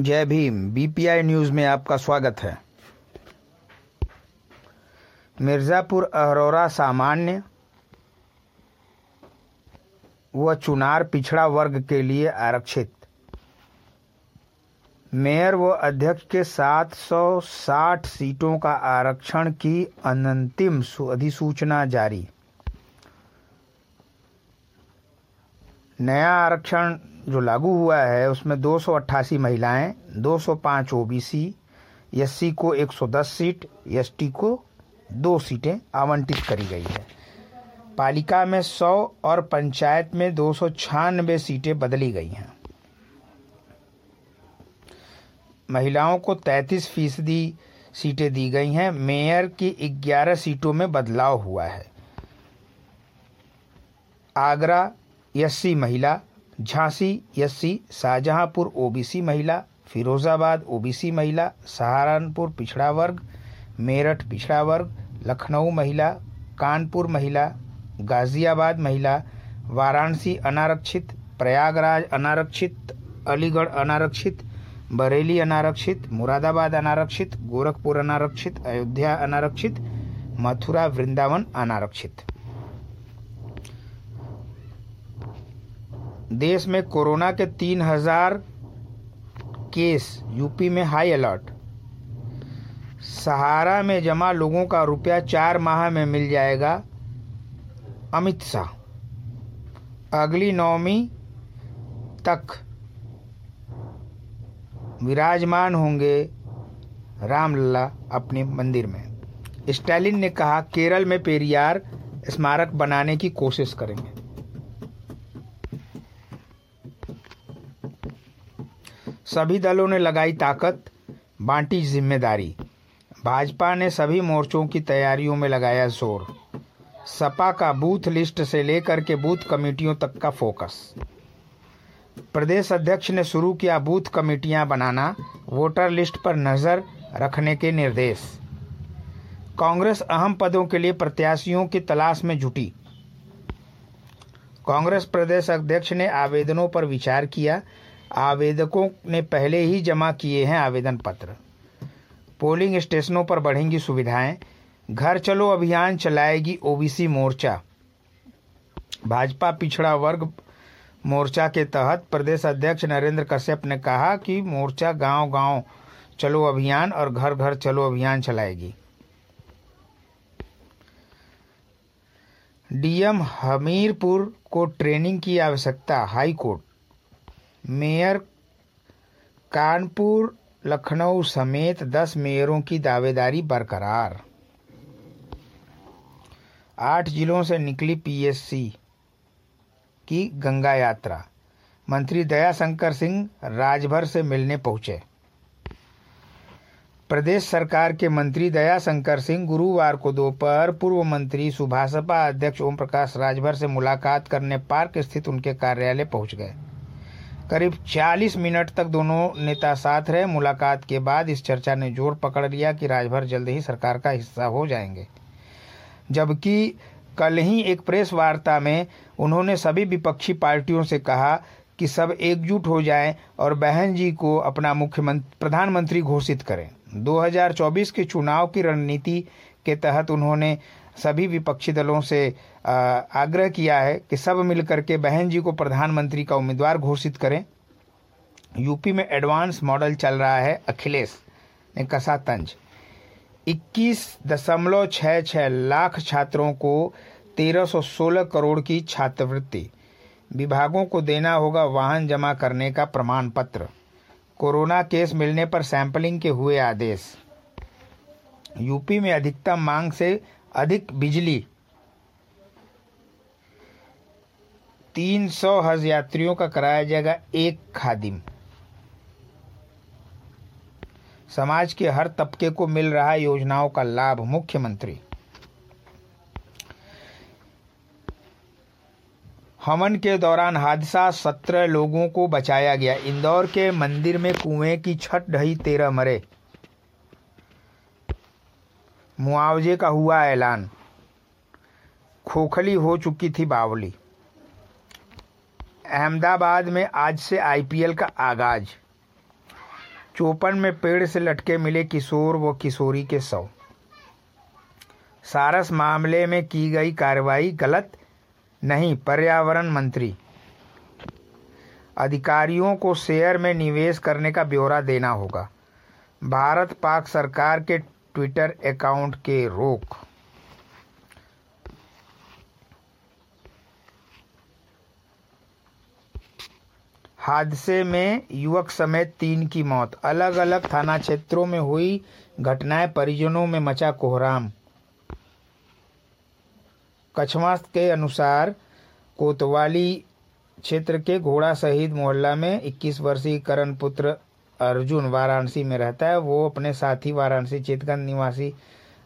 जय Bhim BPI news में आपका स्वागत है। मिर्जापुर अहरोरा सामान्य व चुनार पिछड़ा वर्ग के लिए आरक्षित। मेयर व अध्यक्ष के 760 सीटों का आरक्षण की अंतिम अधिसूचना जारी। नया आरक्षण जो लागू हुआ है, उसमें 288 महिलाएँ 205 ओबीसी, एससी को 110 सीट, एसटी को दो सीटें आवंटित करी गई है। पालिका में 100 और पंचायत में दो सौ छियानबे सीटें बदली गई हैं। महिलाओं को 33 फ़ीसदी सीटें दी गई हैं। मेयर की 11 सीटों में बदलाव हुआ है। आगरा एससी महिला, झांसी एससी, शाहजहांपुर ओबीसी महिला, फिरोजाबाद ओबीसी महिला, सहारनपुर पिछड़ा वर्ग, मेरठ पिछड़ा वर्ग, लखनऊ महिला, कानपुर महिला, गाजियाबाद महिला, वाराणसी अनारक्षित, प्रयागराज अनारक्षित, अलीगढ़ अनारक्षित, बरेली अनारक्षित, मुरादाबाद अनारक्षित, गोरखपुर अनारक्षित, अयोध्या अनारक्षित, मथुरा वृंदावन अनारक्षित। देश में कोरोना के तीन हज़ार केस, यूपी में हाई अलर्ट। सहारा में जमा लोगों का रुपया चार माह में मिल जाएगा, अमित शाह। अगली नौमी तक विराजमान होंगे रामलला अपने मंदिर में। स्टालिन ने कहा, केरल में पेरियार स्मारक बनाने की कोशिश करेंगे। सभी दलों ने लगाई ताकत, बांटी ज़िम्मेदारी। भाजपा ने सभी मोर्चों की तैयारियों में लगाया ज़ोर। सपा का बूथ लिस्ट से लेकर के बूथ कमेटियों तक का फोकस। प्रदेश अध्यक्ष ने शुरू किया बूथ कमेटियाँ बनाना, वोटर लिस्ट पर नज़र रखने के निर्देश। कांग्रेस अहम पदों के लिए प्रत्याशियों की तलाश में जुटी। कांग्रेस प्रदेश अध्यक्ष ने आवेदनों पर विचार किया आवेदकों ने पहले ही जमा किए हैं आवेदन पत्र। पोलिंग स्टेशनों पर बढ़ेंगी सुविधाएँ। घर चलो अभियान चलाएगी ओबीसी मोर्चा। भाजपा पिछड़ा वर्ग मोर्चा के तहत प्रदेश अध्यक्ष नरेंद्र कश्यप ने कहा कि मोर्चा गाँव गाँव चलो अभियान और घर घर चलो अभियान चलाएगी। डीएम हमीरपुर को ट्रेनिंग की आवश्यकता high court mayor Kanpur, Lucknow समेत दस मेयरों की दावेदारी बरकरार। आठ जिलों से निकली पीएससी की गंगा यात्रा। मंत्री दयाशंकर सिंह राजभर से मिलने पहुँचे। प्रदेश सरकार के मंत्री दयाशंकर सिंह गुरुवार को दोपहर पूर्व मंत्री सुभाषपा अध्यक्ष ओम प्रकाश राजभर से मुलाकात करने पार्क स्थित उनके कार्यालय पहुँच गए। करीब 40 मिनट तक दोनों नेता साथ रहे। मुलाकात के बाद इस चर्चा ने ज़ोर पकड़ लिया कि राजभर जल्द ही सरकार का हिस्सा हो जाएँगे। जबकि कल ही एक प्रेस वार्ता में उन्होंने सभी विपक्षी पार्टियों से कहा कि सब एकजुट हो जाएँ और बहन जी को अपना मुख्यमंत्री प्रधानमंत्री घोषित करें। 2024 के चुनाव की रणनीति के तहत उन्होंने सभी विपक्षी दलों से आग्रह किया है कि सब मिलकर के बहन जी को प्रधानमंत्री का उम्मीदवार घोषित करें। यूपी में एडवांस मॉडल चल रहा है अखिलेश ने कसा तंज इक्कीस दशमलव छः छः लाख छात्रों को तेरह सौ सोलह करोड़ की छात्रवृत्ति। विभागों को देना होगा वाहन जमा करने का प्रमाण पत्र कोरोना केस मिलने पर सैंपलिंग के हुए आदेश। यूपी में अधिकतम मांग से अधिक बिजली तीन सौ हज यात्रियों का कराया जाएगा एक खादिम। समाज के हर तबके को मिल रहा योजनाओं का लाभ, मुख्यमंत्री। हमन के दौरान हादसा सत्रह लोगों को बचाया गया। इंदौर के मंदिर में कुएँ की छत ढही तेरह मरे। मुआवजे का हुआ ऐलान। खोखली हो चुकी थी बावली। अहमदाबाद में आज से आईपीएल का आगाज़। चौपन में पेड़ से लटके मिले किशोर व किशोरी के शव। सारस मामले में की गई कार्रवाई गलत नहीं, पर्यावरण मंत्री। अधिकारियों को शेयर में निवेश करने का ब्यौरा देना होगा। भारत पाक सरकार के ट्विटर अकाउंट के रोक हादसे में युवक समेत तीन की मौत। अलग अलग थाना क्षेत्रों में हुई घटनाएँ, परिजनों में मचा कोहराम। कछवा के अनुसार कोतवाली क्षेत्र के घोड़ा शहीद मोहल्ला में 21 वर्षीय करण पुत्र अर्जुन वाराणसी में रहता है। वो अपने साथी वाराणसी चेतगंज निवासी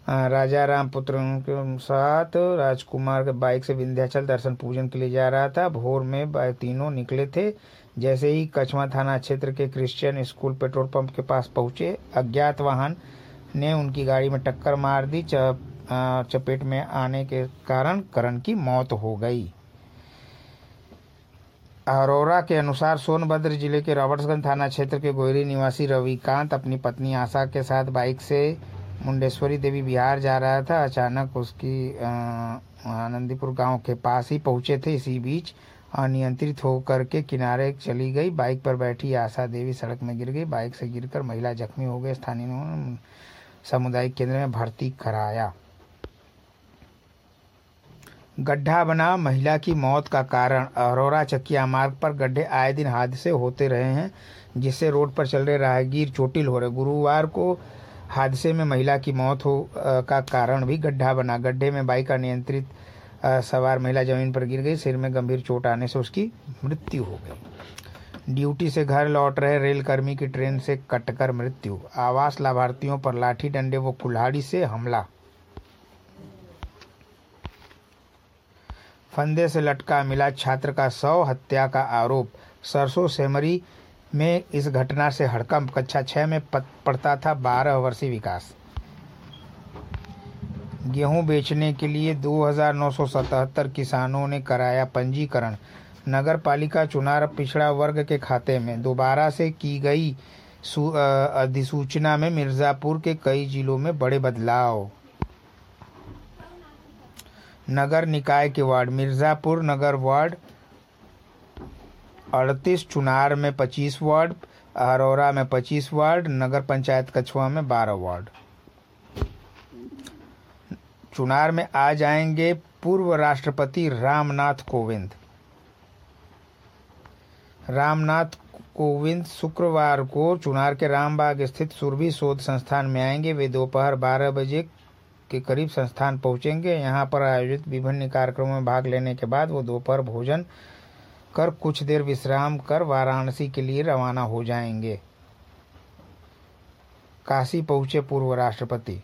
राजा राम पुत्र के साथ राजकुमार के बाइक से विंध्याचल दर्शन पूजन के लिए जा रहा था। भोर में तीनों निकले थे। जैसे ही कछवा थाना क्षेत्र के क्रिश्चियन स्कूल पेट्रोल पंप के पास पहुँचे, अज्ञात वाहन ने उनकी गाड़ी में टक्कर मार दी। चपेट में आने के कारण करण की मौत हो गई। अरोरा के अनुसार सोनभद्र ज़िले के रॉबर्ट्सगंज थाना क्षेत्र के गोयरी निवासी रविकांत अपनी पत्नी आशा के साथ बाइक से मुंडेश्वरी देवी बिहार जा रहा था, अचानक उसकी आनंदीपुर गाँव के पास ही पहुँचे थे इसी बीच, अनियंत्रित होकर के किनारे चली गई, बाइक पर बैठी आशा देवी सड़क में गिर गई, बाइक से गिरकर महिला जख्मी हो गई, स्थानीय सामुदायिक केंद्र में भर्ती कराया। गड्ढा बना, महिला की मौत का कारण, अरोरा चकिया मार्ग पर गड्ढे आए दिन हादसे होते रहे हैं, जिससे रोड पर चल रहे राहगीर चोटिल हो रहे। गुरुवार को हादसे में महिला की मौत हो का कारण भी गड्ढा बना। गड्ढे में बाइक का नियंत्रित सवार महिला ज़मीन पर गिर गई, सिर में गंभीर चोट आने से उसकी मृत्यु हो गई। ड्यूटी से घर लौट रहे रेलकर्मी की ट्रेन से कटकर मृत्यु। आवास लाभार्थियों पर लाठी डंडे व कुल्हाड़ी से हमला। फंदे से लटका मिला छात्र का सौ हत्या का आरोप। सरसों सेमरी में इस घटना से हड़कंप कक्षा छः में पड़ता था बारह वर्षीय विकास। गेहूँ बेचने के लिए 2,977 किसानों ने कराया पंजीकरण। नगर पालिका चुनाव पिछड़ा वर्ग के खाते में। दोबारा से की गई अधिसूचना में मिर्ज़ापुर के कई जिलों में बड़े बदलाव। नगर निकाय के वार्ड मिर्ज़ापुर नगर वार्ड अड़तीस, चुनार में पच्चीस वार्ड, अरोरा में पच्चीस वार्ड, नगर पंचायत कछुआ में बारह वार्ड। चुनार में आ जाएँगे पूर्व राष्ट्रपति रामनाथ कोविंद। रामनाथ कोविंद शुक्रवार को चुनार के रामबाग स्थित सुरभि शोध संस्थान में आएँगे। वे दोपहर बारह बजे के करीब संस्थान पहुँचेंगे। यहाँ पर आयोजित विभिन्न कार्यक्रमों में भाग लेने के बाद वो दोपहर भोजन कर कुछ देर विश्राम कर वाराणसी के लिए रवाना हो जाएँगे। काशी पहुँचे पूर्व राष्ट्रपति।